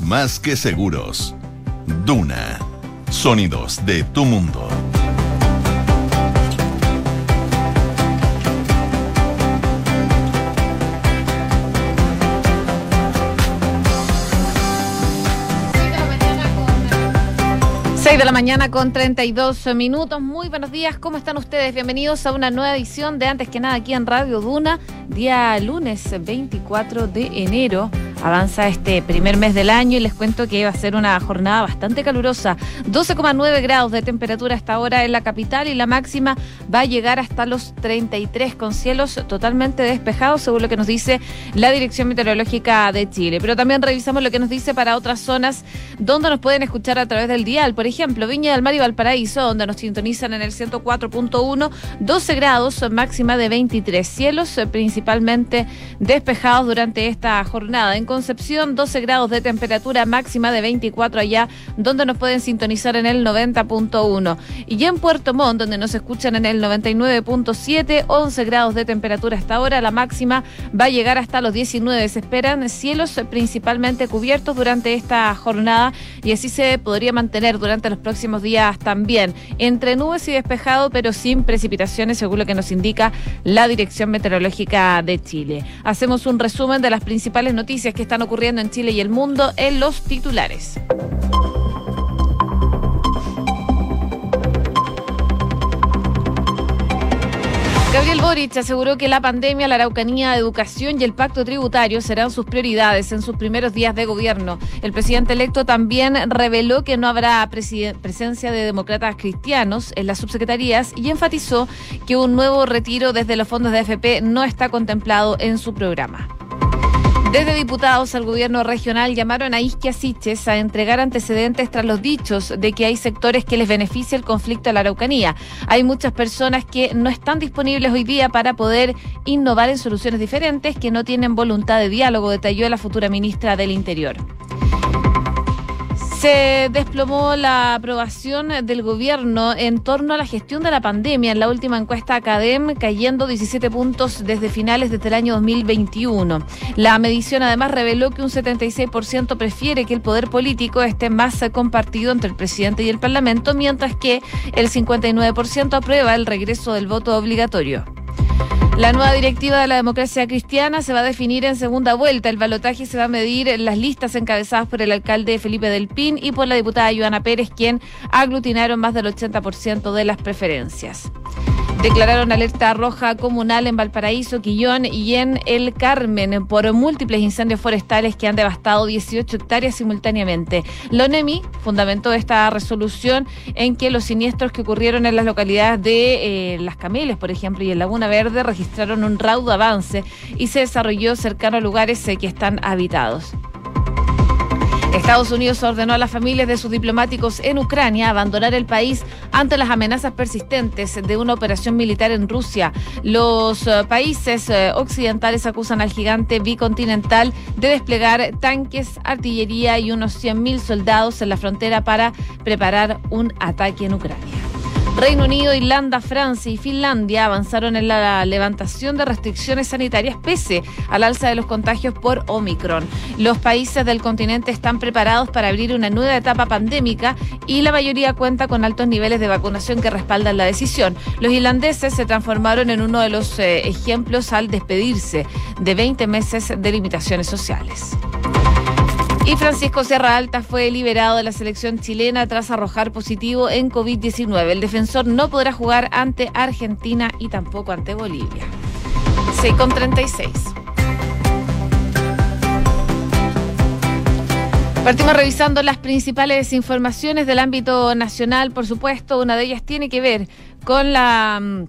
Más que seguros. Duna. Sonidos de tu mundo. 6 de la mañana con 32 minutos. Muy buenos días, ¿cómo están ustedes? Bienvenidos a una nueva edición de Antes que nada aquí en Radio Duna, día lunes 24 de enero. Avanza este primer mes del año y les cuento que va a ser una jornada bastante calurosa. 12,9 grados de temperatura hasta ahora en la capital y la máxima va a llegar hasta los 33 con cielos totalmente despejados, según lo que nos dice la Dirección Meteorológica de Chile. Pero también revisamos lo que nos dice para otras zonas donde nos pueden escuchar a través del dial. Por ejemplo, Viña del Mar y Valparaíso, donde nos sintonizan en el 104.1, 12 grados, máxima de 23 cielos, principalmente despejados durante esta jornada. Concepción, 12 grados de temperatura máxima de 24 allá, donde nos pueden sintonizar en el 90.1. Y en Puerto Montt, donde nos escuchan en el 99.7, 11 grados de temperatura hasta ahora, la máxima va a llegar hasta los 19. Se esperan cielos principalmente cubiertos durante esta jornada y así se podría mantener durante los próximos días también, entre nubes y despejado, pero sin precipitaciones, según lo que nos indica la Dirección Meteorológica de Chile. Hacemos un resumen de las principales noticias que están ocurriendo en Chile y el mundo en los titulares. Gabriel Boric aseguró que la pandemia, la Araucanía de Educación y el pacto tributario serán sus prioridades en sus primeros días de gobierno. El presidente electo también reveló que no habrá presencia de demócratas cristianos en las subsecretarías y enfatizó que un nuevo retiro desde los fondos de AFP no está contemplado en su programa. Desde diputados al gobierno regional llamaron a Isquia Siches a entregar antecedentes tras los dichos de que hay sectores que les beneficia el conflicto de la Araucanía. Hay muchas personas que no están disponibles hoy día para poder innovar en soluciones diferentes, que no tienen voluntad de diálogo, detalló la futura ministra del Interior. Se desplomó la aprobación del gobierno en torno a la gestión de la pandemia en la última encuesta Academ, cayendo 17 puntos desde finales desde el año 2021. La medición además reveló que un 76% prefiere que el poder político esté más compartido entre el presidente y el Parlamento, mientras que el 59% aprueba el regreso del voto obligatorio. La nueva directiva de la democracia cristiana se va a definir en segunda vuelta. El balotaje se va a medir en las listas encabezadas por el alcalde Felipe Del Pin y por la diputada Joana Pérez, quien aglutinaron más del 80% de las preferencias. Declararon alerta roja comunal en Valparaíso, Quillón y en El Carmen por múltiples incendios forestales que han devastado 18 hectáreas simultáneamente. La ONEMI fundamentó esta resolución en que los siniestros que ocurrieron en las localidades de eh, Las Cameles, por ejemplo, y en Laguna Verde registraron un raudo avance y se desarrolló cercano a lugares eh, que están habitados. Estados Unidos ordenó a las familias de sus diplomáticos en Ucrania abandonar el país ante las amenazas persistentes de una operación militar en Rusia. Los eh, países eh, occidentales acusan al gigante bicontinental de desplegar tanques, artillería y unos 100.000 soldados en la frontera para preparar un ataque en Ucrania. Reino Unido, Irlanda, Francia y Finlandia avanzaron en la levantación de restricciones sanitarias pese al alza de los contagios por Omicron. Los países del continente están preparados para abrir una nueva etapa pandémica y la mayoría cuenta con altos niveles de vacunación que respaldan la decisión. Los irlandeses se transformaron en uno de los eh, ejemplos al despedirse de 20 meses de limitaciones sociales. Y Francisco Serra Alta fue liberado de la selección chilena tras arrojar positivo en COVID-19. El defensor no podrá jugar ante Argentina y tampoco ante Bolivia. 6 con 36. Partimos revisando las principales informaciones del ámbito nacional, por supuesto. Una de ellas tiene que ver con la mm,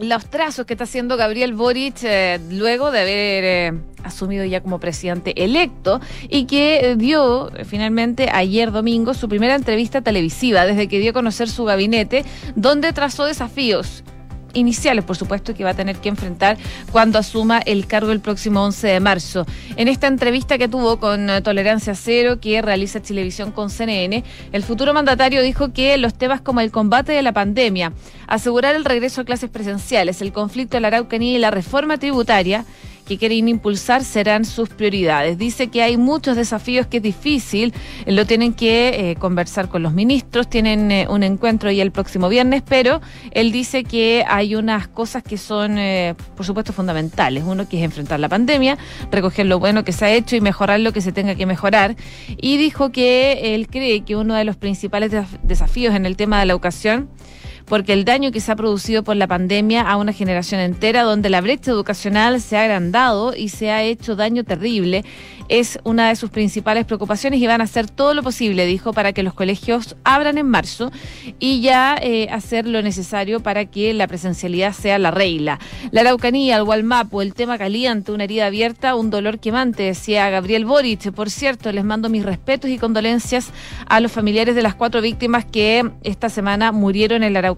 los trazos que está haciendo Gabriel Boric eh, luego de haber eh, asumido ya como presidente electo y que dio eh, finalmente ayer domingo su primera entrevista televisiva desde que dio a conocer su gabinete, donde trazó desafíos iniciales, por supuesto, que va a tener que enfrentar cuando asuma el cargo el próximo 11 de marzo. En esta entrevista que tuvo con eh, Tolerancia Cero, que realiza Televisión con CNN, el futuro mandatario dijo que los temas como el combate de la pandemia, asegurar el regreso a clases presenciales, el conflicto de la Araucanía y la reforma tributaria que quieren impulsar serán sus prioridades. Dice que hay muchos desafíos que es difícil, lo tienen que eh, conversar con los ministros, tienen eh, un encuentro ya el próximo viernes, pero él dice que hay unas cosas que son, eh, por supuesto, fundamentales. Uno que es enfrentar la pandemia, recoger lo bueno que se ha hecho y mejorar lo que se tenga que mejorar. Y dijo que él cree que uno de los principales desafíos en el tema de la educación porque el daño que se ha producido por la pandemia a una generación entera donde la brecha educacional se ha agrandado y se ha hecho daño terrible es una de sus principales preocupaciones y van a hacer todo lo posible, dijo, para que los colegios abran en marzo y ya eh, hacer lo necesario para que la presencialidad sea la regla. La Araucanía, el Gualmapo, el tema caliente, una herida abierta, un dolor quemante, decía Gabriel Boric. Por cierto, les mando mis respetos y condolencias a los familiares de las cuatro víctimas que esta semana murieron en la Araucanía.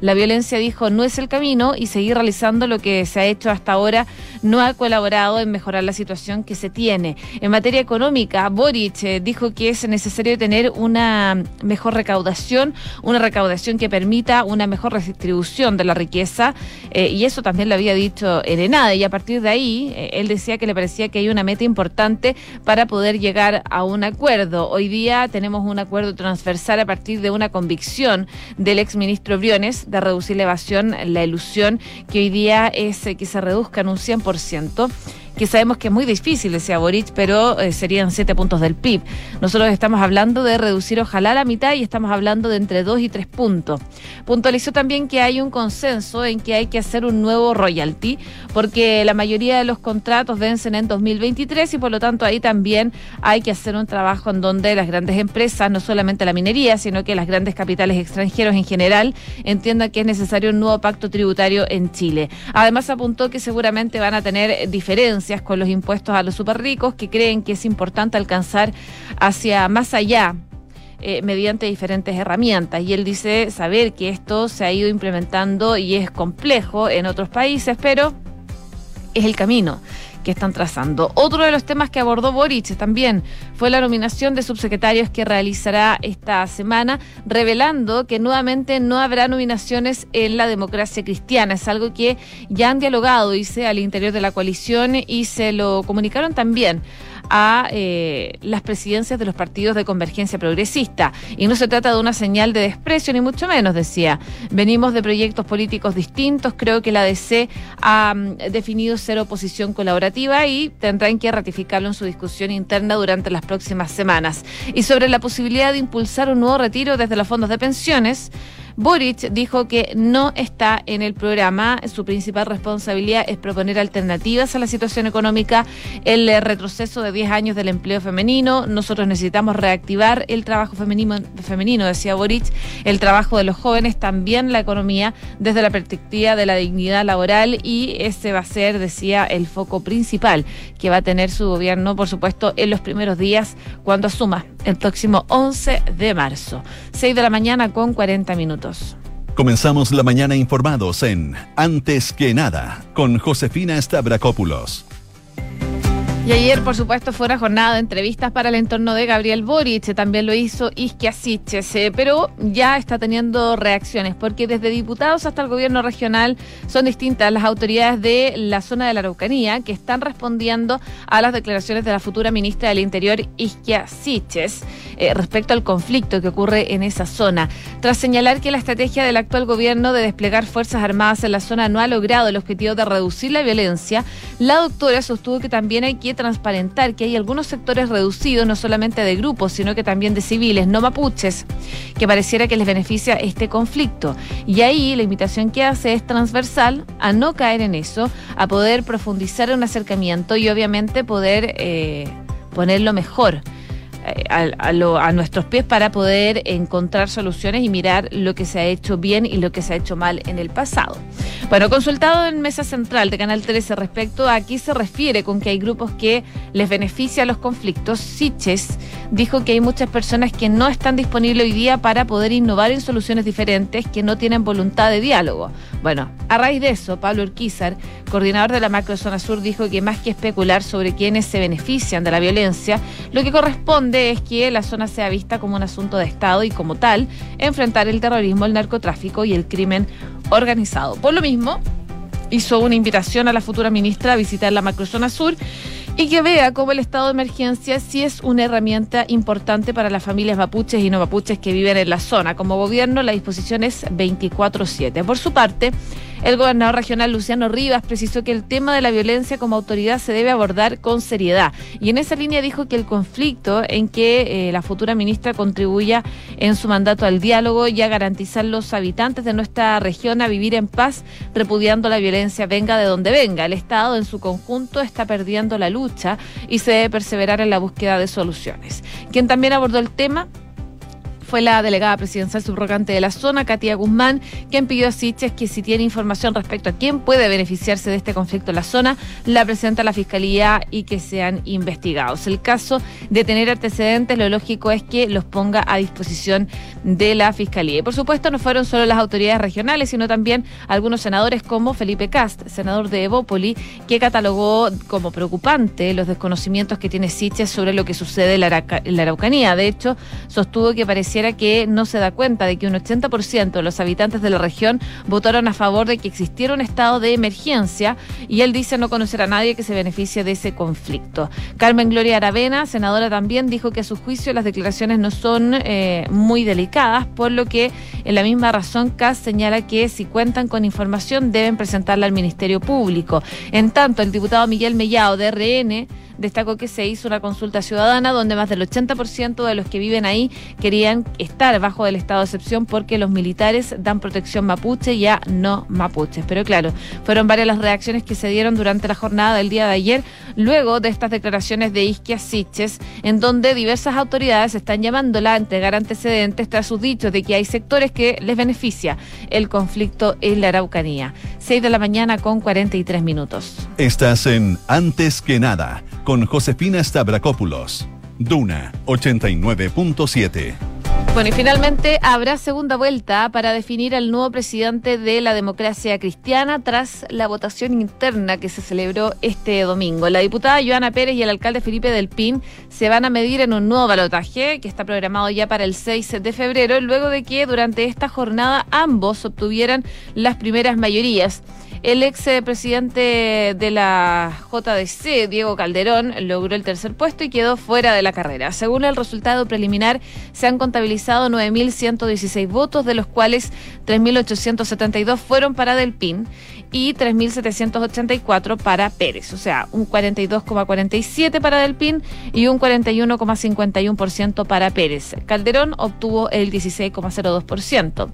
La violencia, dijo, no es el camino y seguir realizando lo que se ha hecho hasta ahora no ha colaborado en mejorar la situación que se tiene. En materia económica, Boric eh, dijo que es necesario tener una mejor recaudación, una recaudación que permita una mejor redistribución de la riqueza, eh, y eso también lo había dicho en ENADE, y a partir de ahí eh, él decía que le parecía que hay una meta importante para poder llegar a un acuerdo. Hoy día tenemos un acuerdo transversal a partir de una convicción del exministro De reducir la evasión, la ilusión, que hoy día es que se reduzca en un 100% que sabemos que es muy difícil, decía Boric, pero eh, serían siete puntos del PIB. Nosotros estamos hablando de reducir ojalá la mitad y estamos hablando de entre dos y tres puntos. Puntualizó también que hay un consenso en que hay que hacer un nuevo royalty, porque la mayoría de los contratos vencen en 2023 y por lo tanto ahí también hay que hacer un trabajo en donde las grandes empresas, no solamente la minería, sino que las grandes capitales extranjeros en general, entiendan que es necesario un nuevo pacto tributario en Chile. Además apuntó que seguramente van a tener diferencias con los impuestos a los super ricos que creen que es importante alcanzar hacia más allá eh, mediante diferentes herramientas. Y él dice saber que esto se ha ido implementando y es complejo en otros países, pero es el camino que están trazando. Otro de los temas que abordó Boric también fue la nominación de subsecretarios que realizará esta semana, revelando que nuevamente no habrá nominaciones en la democracia cristiana. Es algo que ya han dialogado, dice, al interior de la coalición y se lo comunicaron también a eh, las presidencias de los partidos de convergencia progresista. Y no se trata de una señal de desprecio, ni mucho menos, decía. Venimos de proyectos políticos distintos. Creo que la DC ha mm, definido ser oposición colaborativa y tendrán que ratificarlo en su discusión interna durante las próximas semanas. Y sobre la posibilidad de impulsar un nuevo retiro desde los fondos de pensiones, Boric dijo que no está en el programa. Su principal responsabilidad es proponer alternativas a la situación económica, el retroceso de 10 años del empleo femenino. Nosotros necesitamos reactivar el trabajo femenino, decía Boric, el trabajo de los jóvenes, también la economía desde la perspectiva de la dignidad laboral y ese va a ser, decía, el foco principal que va a tener su gobierno, por supuesto, en los primeros días cuando asuma el próximo 11 de marzo. 6 de la mañana con 40 minutos. Comenzamos la mañana informados en Antes que nada con Josefina Stavrakopoulos. Y ayer, por supuesto, fue una jornada de entrevistas para el entorno de Gabriel Boric, también lo hizo Isquia Siches, pero ya está teniendo reacciones, porque desde diputados hasta el gobierno regional son distintas las autoridades de la zona de la Araucanía que están respondiendo a las declaraciones de la futura ministra del Interior, Isquia Siches, eh, respecto al conflicto que ocurre en esa zona. Tras señalar que la estrategia del actual gobierno de desplegar Fuerzas Armadas en la zona no ha logrado el objetivo de reducir la violencia, la doctora sostuvo que también hay que transparentar que hay algunos sectores reducidos, no solamente de grupos, sino que también de civiles, no mapuches, que pareciera que les beneficia este conflicto. Y ahí la invitación que hace es transversal a no caer en eso, a poder profundizar en un acercamiento y obviamente poder eh, ponerlo mejor a, nuestros pies para poder encontrar soluciones y mirar lo que se ha hecho bien y lo que se ha hecho mal en el pasado. Bueno, consultado en Mesa Central de Canal 13 respecto a qué se refiere con que hay grupos que les beneficia los conflictos, Siches dijo que hay muchas personas que no están disponibles hoy día para poder innovar en soluciones diferentes, que no tienen voluntad de diálogo. Bueno, a raíz de eso, Pablo Urquizar, coordinador de la Macrozona Sur, dijo que más que especular sobre quiénes se benefician de la violencia, lo que corresponde es que la zona sea vista como un asunto de Estado y como tal, enfrentar el terrorismo, el narcotráfico y el crimen organizado. Por lo mismo, hizo una invitación a la futura ministra a visitar la macrozona sur y que vea cómo el estado de emergencia sí es una herramienta importante para las familias mapuches y no mapuches que viven en la zona. Como gobierno, la disposición es 24-7. Por su parte, el gobernador regional Luciano Rivas precisó que el tema de la violencia como autoridad se debe abordar con seriedad. Y en esa línea dijo que el conflicto en que eh, la futura ministra contribuya en su mandato al diálogo y a garantizar los habitantes de nuestra región a vivir en paz, repudiando la violencia venga de donde venga. El Estado en su conjunto está perdiendo la lucha y se debe perseverar en la búsqueda de soluciones. Quien también abordó el tema fue la delegada presidencial subrogante de la zona, Katia Guzmán, quien pidió a Siches que si tiene información respecto a quién puede beneficiarse de este conflicto en la zona, la presenta a la Fiscalía y que sean investigados. El caso de tener antecedentes, lo lógico es que los ponga a disposición de la Fiscalía. Y por supuesto, no fueron solo las autoridades regionales, sino también algunos senadores como Felipe Cast, senador de Evópoli, que catalogó como preocupante los desconocimientos que tiene Siches sobre lo que sucede en la, Araucanía. De hecho, sostuvo que parecía que no se da cuenta de que un 80% de los habitantes de la región votaron a favor de que existiera un estado de emergencia y él dice no conocer a nadie que se beneficie de ese conflicto. Carmen Gloria Aravena, senadora también, dijo que a su juicio las declaraciones no son eh, muy delicadas, por lo que en la misma razón CAS señala que si cuentan con información deben presentarla al Ministerio Público. En tanto, el diputado Miguel Mellao de RN destacó que se hizo una consulta ciudadana donde más del 80% de los que viven ahí querían estar bajo el estado de excepción porque los militares dan protección mapuche y a no mapuches. Pero claro, fueron varias las reacciones que se dieron durante la jornada del día de ayer, luego de estas declaraciones de Isquia Siches, en donde diversas autoridades están llamándola a entregar antecedentes tras sus dichos de que hay sectores que les beneficia el conflicto en la Araucanía. 6 de la mañana con 43 minutos. Estás en Antes que nada con Josefina Stavrakopoulos. Duna 89.7. Bueno, y finalmente habrá segunda vuelta para definir al nuevo presidente de la democracia cristiana tras la votación interna que se celebró este domingo. La diputada Joana Pérez y el alcalde Felipe del Pin se van a medir en un nuevo balotaje que está programado ya para el 6 de febrero, luego de que durante esta jornada ambos obtuvieran las primeras mayorías. El ex presidente de la JDC, Diego Calderón, logró el tercer puesto y quedó fuera de la carrera. Según el resultado preliminar, se han contabilizado 9.116 votos, de los cuales 3.872 fueron para Del Pin y 3.784 para Pérez, o sea, un 42,47 para Del Pin y un 41,51% para Pérez. Calderón obtuvo el 16,02%.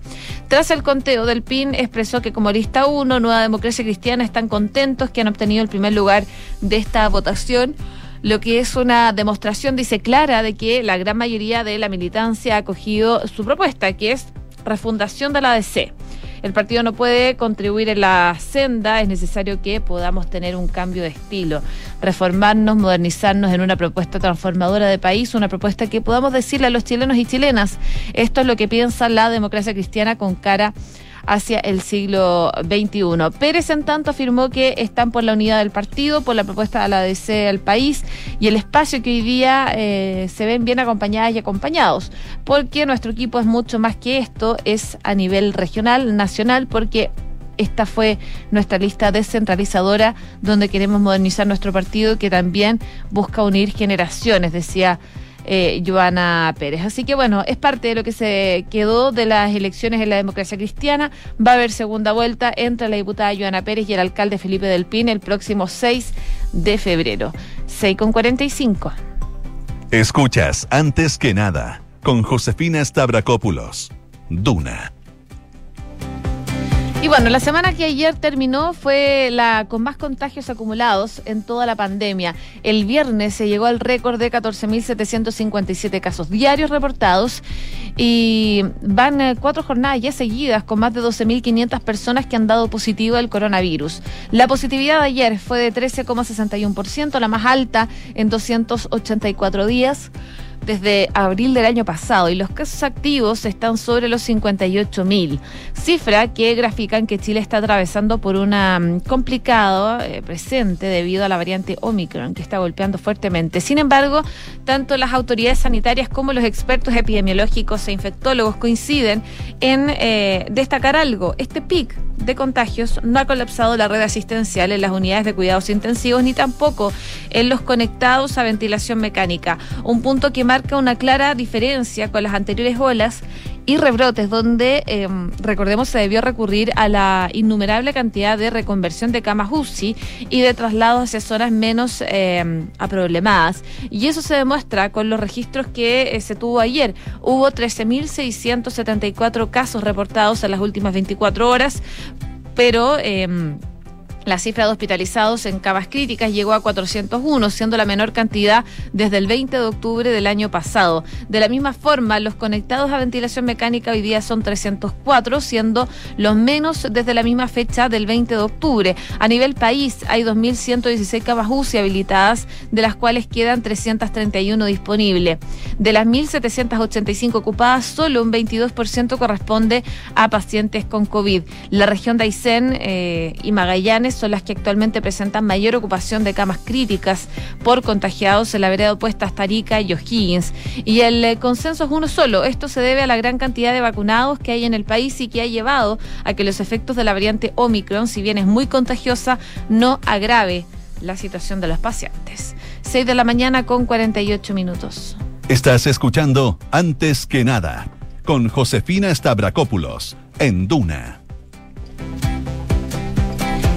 Tras el conteo, Del Pin expresó que como lista 1, Nueva Democracia Cristiana están contentos que han obtenido el primer lugar de esta votación lo que es una demostración, dice clara, de que la gran mayoría de la militancia ha acogido su propuesta, que es refundación de la ADC el partido no puede contribuir en la senda, es necesario que podamos tener un cambio de estilo, reformarnos, modernizarnos en una propuesta transformadora de país, una propuesta que podamos decirle a los chilenos y chilenas, esto es lo que piensa la democracia cristiana con cara hacia el siglo XXI. Pérez, en tanto, afirmó que están por la unidad del partido, por la propuesta de la DC al país y el espacio que hoy día eh, se ven bien acompañadas y acompañados, porque nuestro equipo es mucho más que esto, es a nivel regional, nacional, porque esta fue nuestra lista descentralizadora donde queremos modernizar nuestro partido que también busca unir generaciones, decía eh, Joana Pérez. Así que bueno, es parte de lo que se quedó de las elecciones en la democracia cristiana. Va a haber segunda vuelta entre la diputada Joana Pérez y el alcalde Felipe del Pin el próximo 6 de febrero. 6 con 45. Escuchas antes que nada con Josefina Stavrakopoulos. Duna y bueno, la semana que ayer terminó fue la con más contagios acumulados en toda la pandemia. El viernes se llegó al récord de 14.757 casos diarios reportados y van eh, cuatro jornadas ya seguidas con más de 12.500 personas que han dado positivo al coronavirus. La positividad de ayer fue de 13,61%, la más alta en 284 días desde abril del año pasado y los casos activos están sobre los 58 mil, cifra que grafican que Chile está atravesando por una mm, complicado eh, presente debido a la variante Omicron que está golpeando fuertemente. Sin embargo, tanto las autoridades sanitarias como los expertos epidemiológicos e infectólogos coinciden en eh, destacar algo. Este pic de contagios, no ha colapsado la red asistencial en las unidades de cuidados intensivos ni tampoco en los conectados a ventilación mecánica, un punto que marca una clara diferencia con las anteriores olas y rebrotes, donde, eh, recordemos, se debió recurrir a la innumerable cantidad de reconversión de camas UCI y de traslados hacia zonas menos eh, aproblemadas. Y eso se demuestra con los registros que eh, se tuvo ayer. Hubo 13.674 casos reportados en las últimas 24 horas, pero... La cifra de hospitalizados en camas críticas llegó a 401, siendo la menor cantidad desde el 20 de octubre del año pasado. De la misma forma, los conectados a ventilación mecánica hoy día son 304, siendo los menos desde la misma fecha del 20 de octubre. A nivel país hay 2.116 camas UCI habilitadas, de las cuales quedan 331 disponibles. De las 1.785 ocupadas, solo un 22% corresponde a pacientes con COVID. La región de Aysén eh, y Magallanes son las que actualmente presentan mayor ocupación de camas críticas por contagiados en la vereda opuesta hasta Arica y O'Higgins. Y el eh, consenso es uno solo. Esto se debe a la gran cantidad de vacunados que hay en el país y que ha llevado a que los efectos de la variante Omicron, si bien es muy contagiosa, no agrave la situación de los pacientes. 6 de la mañana con 48 minutos. Estás escuchando Antes que nada con Josefina Stavrakopoulos en Duna.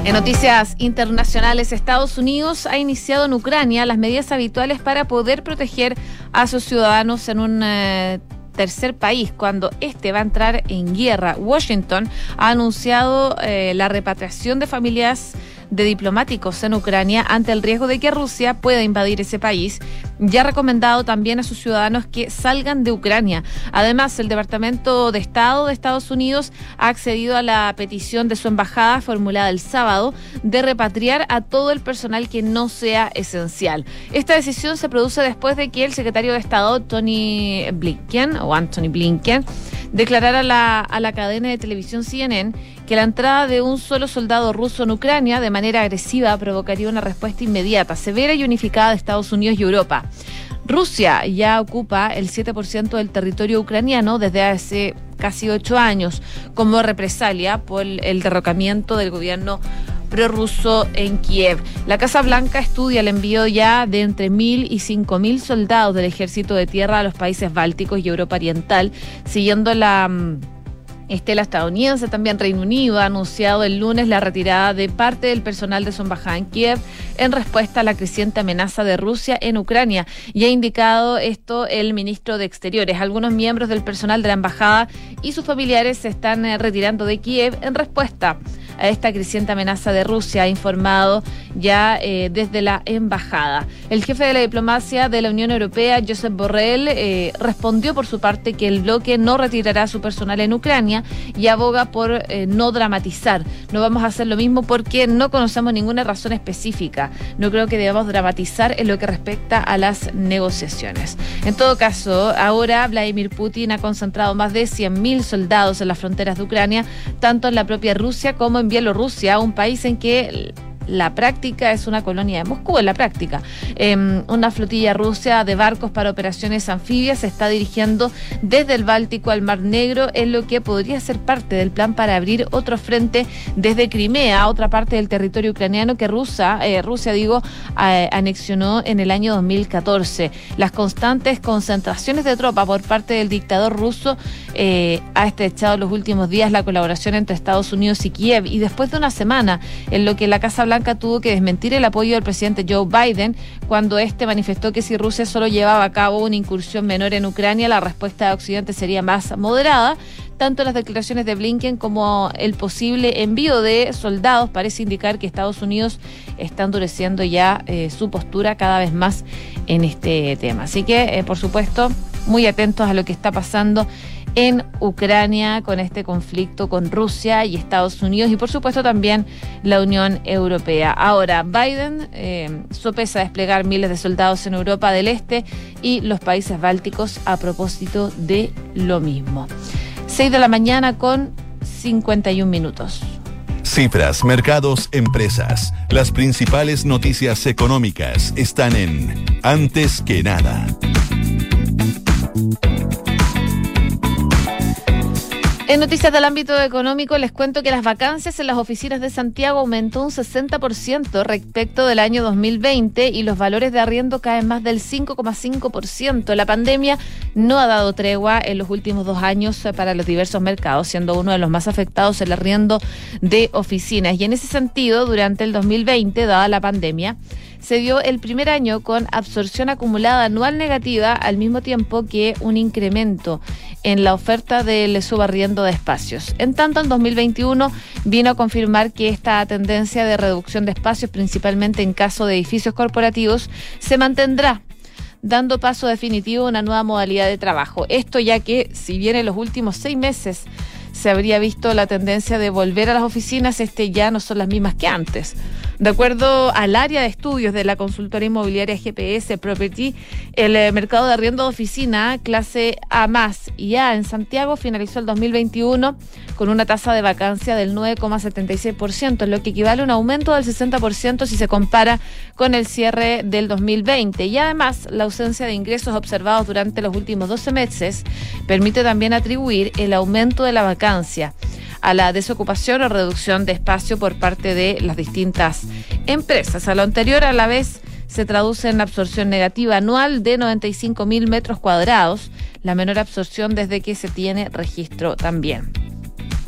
En noticias internacionales, Estados Unidos ha iniciado en Ucrania las medidas habituales para poder proteger a sus ciudadanos en un eh, tercer país cuando este va a entrar en guerra. Washington ha anunciado eh, la repatriación de familias de diplomáticos en Ucrania ante el riesgo de que Rusia pueda invadir ese país. Ya ha recomendado también a sus ciudadanos que salgan de Ucrania. Además, el Departamento de Estado de Estados Unidos ha accedido a la petición de su embajada formulada el sábado de repatriar a todo el personal que no sea esencial. Esta decisión se produce después de que el secretario de Estado, Tony Blinken, o Anthony Blinken, declarara la, a la cadena de televisión CNN que la entrada de un solo soldado ruso en Ucrania de manera agresiva provocaría una respuesta inmediata, severa y unificada de Estados Unidos y Europa. Rusia ya ocupa el 7% del territorio ucraniano desde hace casi ocho años como represalia por el derrocamiento del gobierno prorruso en Kiev. La Casa Blanca estudia el envío ya de entre mil y cinco mil soldados del ejército de tierra a los países bálticos y Europa Oriental, siguiendo la Estela estadounidense, también Reino Unido, ha anunciado el lunes la retirada de parte del personal de su embajada en Kiev en respuesta a la creciente amenaza de Rusia en Ucrania. Y ha indicado esto el ministro de Exteriores. Algunos miembros del personal de la embajada y sus familiares se están eh, retirando de Kiev en respuesta esta creciente amenaza de Rusia, ha informado ya eh, desde la embajada. El jefe de la diplomacia de la Unión Europea, Josep Borrell, eh, respondió por su parte que el bloque no retirará su personal en Ucrania y aboga por eh, no dramatizar. No vamos a hacer lo mismo porque no conocemos ninguna razón específica. No creo que debamos dramatizar en lo que respecta a las negociaciones. En todo caso, ahora Vladimir Putin ha concentrado más de 100.000 soldados en las fronteras de Ucrania, tanto en la propia Rusia como en Bielorrusia, un país en que la práctica es una colonia de Moscú, en la práctica. Em, una flotilla rusa de barcos para operaciones anfibias se está dirigiendo desde el Báltico al Mar Negro en lo que podría ser parte del plan para abrir otro frente desde Crimea, otra parte del territorio ucraniano que Rusia, eh, Rusia digo, anexionó en el año 2014. Las constantes concentraciones de tropas por parte del dictador ruso eh, ha estrechado los últimos días la colaboración entre Estados Unidos y Kiev y después de una semana en lo que la Casa Blanca tuvo que desmentir el apoyo del presidente Joe Biden cuando este manifestó que si Rusia solo llevaba a cabo una incursión menor en Ucrania, la respuesta de Occidente sería más moderada. Tanto las declaraciones de Blinken como el posible envío de soldados parece indicar que Estados Unidos está endureciendo ya eh, su postura cada vez más en este tema. Así que, eh, por supuesto, muy atentos a lo que está pasando en Ucrania con este conflicto con Rusia y Estados Unidos y por supuesto también la Unión Europea. Ahora, Biden eh, sopesa desplegar miles de soldados en Europa del Este y los países bálticos a propósito de lo mismo. 6 de la mañana con 51 minutos. Cifras, mercados, empresas. Las principales noticias económicas están en Antes que nada. En noticias del ámbito económico les cuento que las vacancias en las oficinas de Santiago aumentó un 60% respecto del año 2020 y los valores de arriendo caen más del 5,5%. La pandemia no ha dado tregua en los últimos dos años para los diversos mercados, siendo uno de los más afectados el arriendo de oficinas. Y en ese sentido, durante el 2020, dada la pandemia, se dio el primer año con absorción acumulada anual negativa al mismo tiempo que un incremento en la oferta del subarriendo de espacios. En tanto, en 2021 vino a confirmar que esta tendencia de reducción de espacios, principalmente en caso de edificios corporativos, se mantendrá dando paso definitivo a una nueva modalidad de trabajo. Esto ya que, si bien en los últimos seis meses se habría visto la tendencia de volver a las oficinas, este ya no son las mismas que antes. De acuerdo al área de estudios de la consultora inmobiliaria GPS Property, el eh, mercado de arriendo de oficina clase A más y A en Santiago finalizó el 2021 con una tasa de vacancia del 9,76%, lo que equivale a un aumento del 60% si se compara con el cierre del 2020. Y además, la ausencia de ingresos observados durante los últimos 12 meses permite también atribuir el aumento de la vacancia a la desocupación o reducción de espacio por parte de las distintas empresas. A lo anterior, a la vez, se traduce en absorción negativa anual de 95 mil metros cuadrados, la menor absorción desde que se tiene registro también.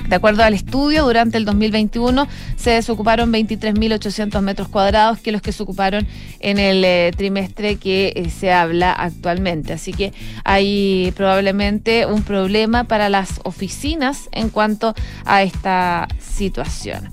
De acuerdo al estudio, durante el 2021 se desocuparon 23.800 metros cuadrados que los que se ocuparon en el eh, trimestre que eh, se habla actualmente. Así que hay probablemente un problema para las oficinas en cuanto a esta situación.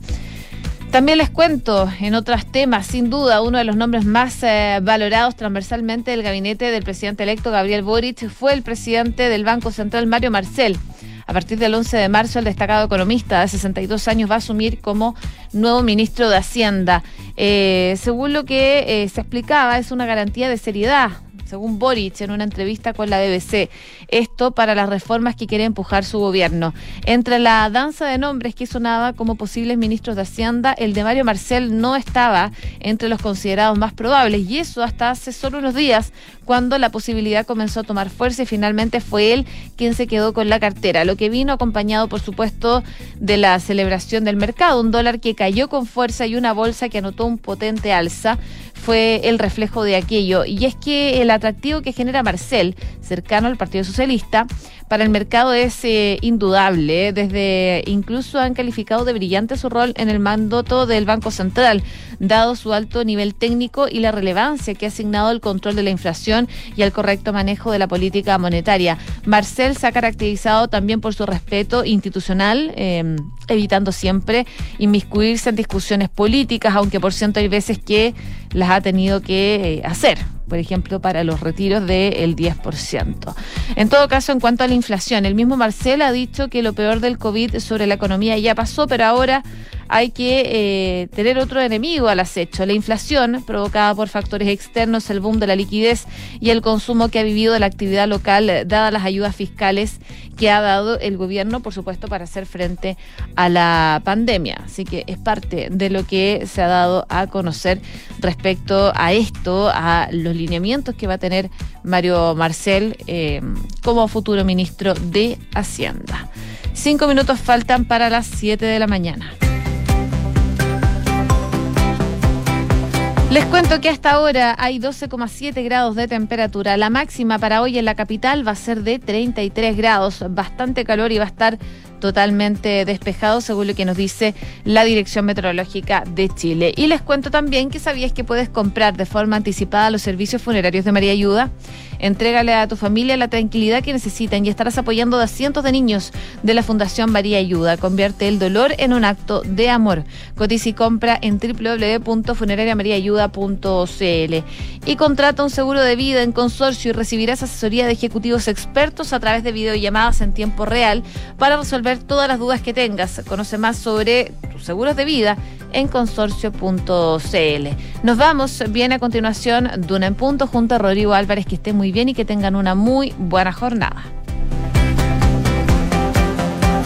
También les cuento en otros temas, sin duda, uno de los nombres más eh, valorados transversalmente del gabinete del presidente electo Gabriel Boric fue el presidente del Banco Central Mario Marcel. A partir del 11 de marzo, el destacado economista de 62 años va a asumir como nuevo ministro de Hacienda. Eh, según lo que eh, se explicaba, es una garantía de seriedad según Boric en una entrevista con la BBC. Esto para las reformas que quiere empujar su gobierno. Entre la danza de nombres que sonaba como posibles ministros de Hacienda, el de Mario Marcel no estaba entre los considerados más probables y eso hasta hace solo unos días cuando la posibilidad comenzó a tomar fuerza y finalmente fue él quien se quedó con la cartera, lo que vino acompañado por supuesto de la celebración del mercado, un dólar que cayó con fuerza y una bolsa que anotó un potente alza fue el reflejo de aquello. Y es que el atractivo que genera Marcel, cercano al Partido Socialista, para el mercado es eh, indudable. Desde incluso han calificado de brillante su rol en el mandato del Banco Central, dado su alto nivel técnico y la relevancia que ha asignado el control de la inflación y el correcto manejo de la política monetaria. Marcel se ha caracterizado también por su respeto institucional, em, evitando siempre inmiscuirse en discusiones políticas, aunque por cierto hay veces que las ha tenido que eh, hacer por ejemplo, para los retiros del 10%. En todo caso, en cuanto a la inflación, el mismo Marcel ha dicho que lo peor del COVID sobre la economía ya pasó, pero ahora hay que eh, tener otro enemigo al acecho, la inflación provocada por factores externos, el boom de la liquidez y el consumo que ha vivido la actividad local, dadas las ayudas fiscales que ha dado el gobierno, por supuesto, para hacer frente a la pandemia. Así que es parte de lo que se ha dado a conocer respecto a esto, a los lineamientos que va a tener Mario Marcel eh, como futuro ministro de Hacienda. Cinco minutos faltan para las siete de la mañana. Les cuento que hasta ahora hay 12,7 grados de temperatura. La máxima para hoy en la capital va a ser de 33 grados. Bastante calor y va a estar totalmente despejado, según lo que nos dice la Dirección Meteorológica de Chile. Y les cuento también que sabías que puedes comprar de forma anticipada los servicios funerarios de María Ayuda. Entrégale a tu familia la tranquilidad que necesitan y estarás apoyando a cientos de niños de la Fundación María Ayuda. Convierte el dolor en un acto de amor. Cotiza y compra en www.funerariamariaayuda.cl y contrata un seguro de vida en consorcio y recibirás asesoría de ejecutivos expertos a través de videollamadas en tiempo real para resolver todas las dudas que tengas. Conoce más sobre tus seguros de vida en consorcio.cl. Nos vamos bien a continuación, Duna en Punto, junto a Rodrigo Álvarez. Que esté muy bien y que tengan una muy buena jornada.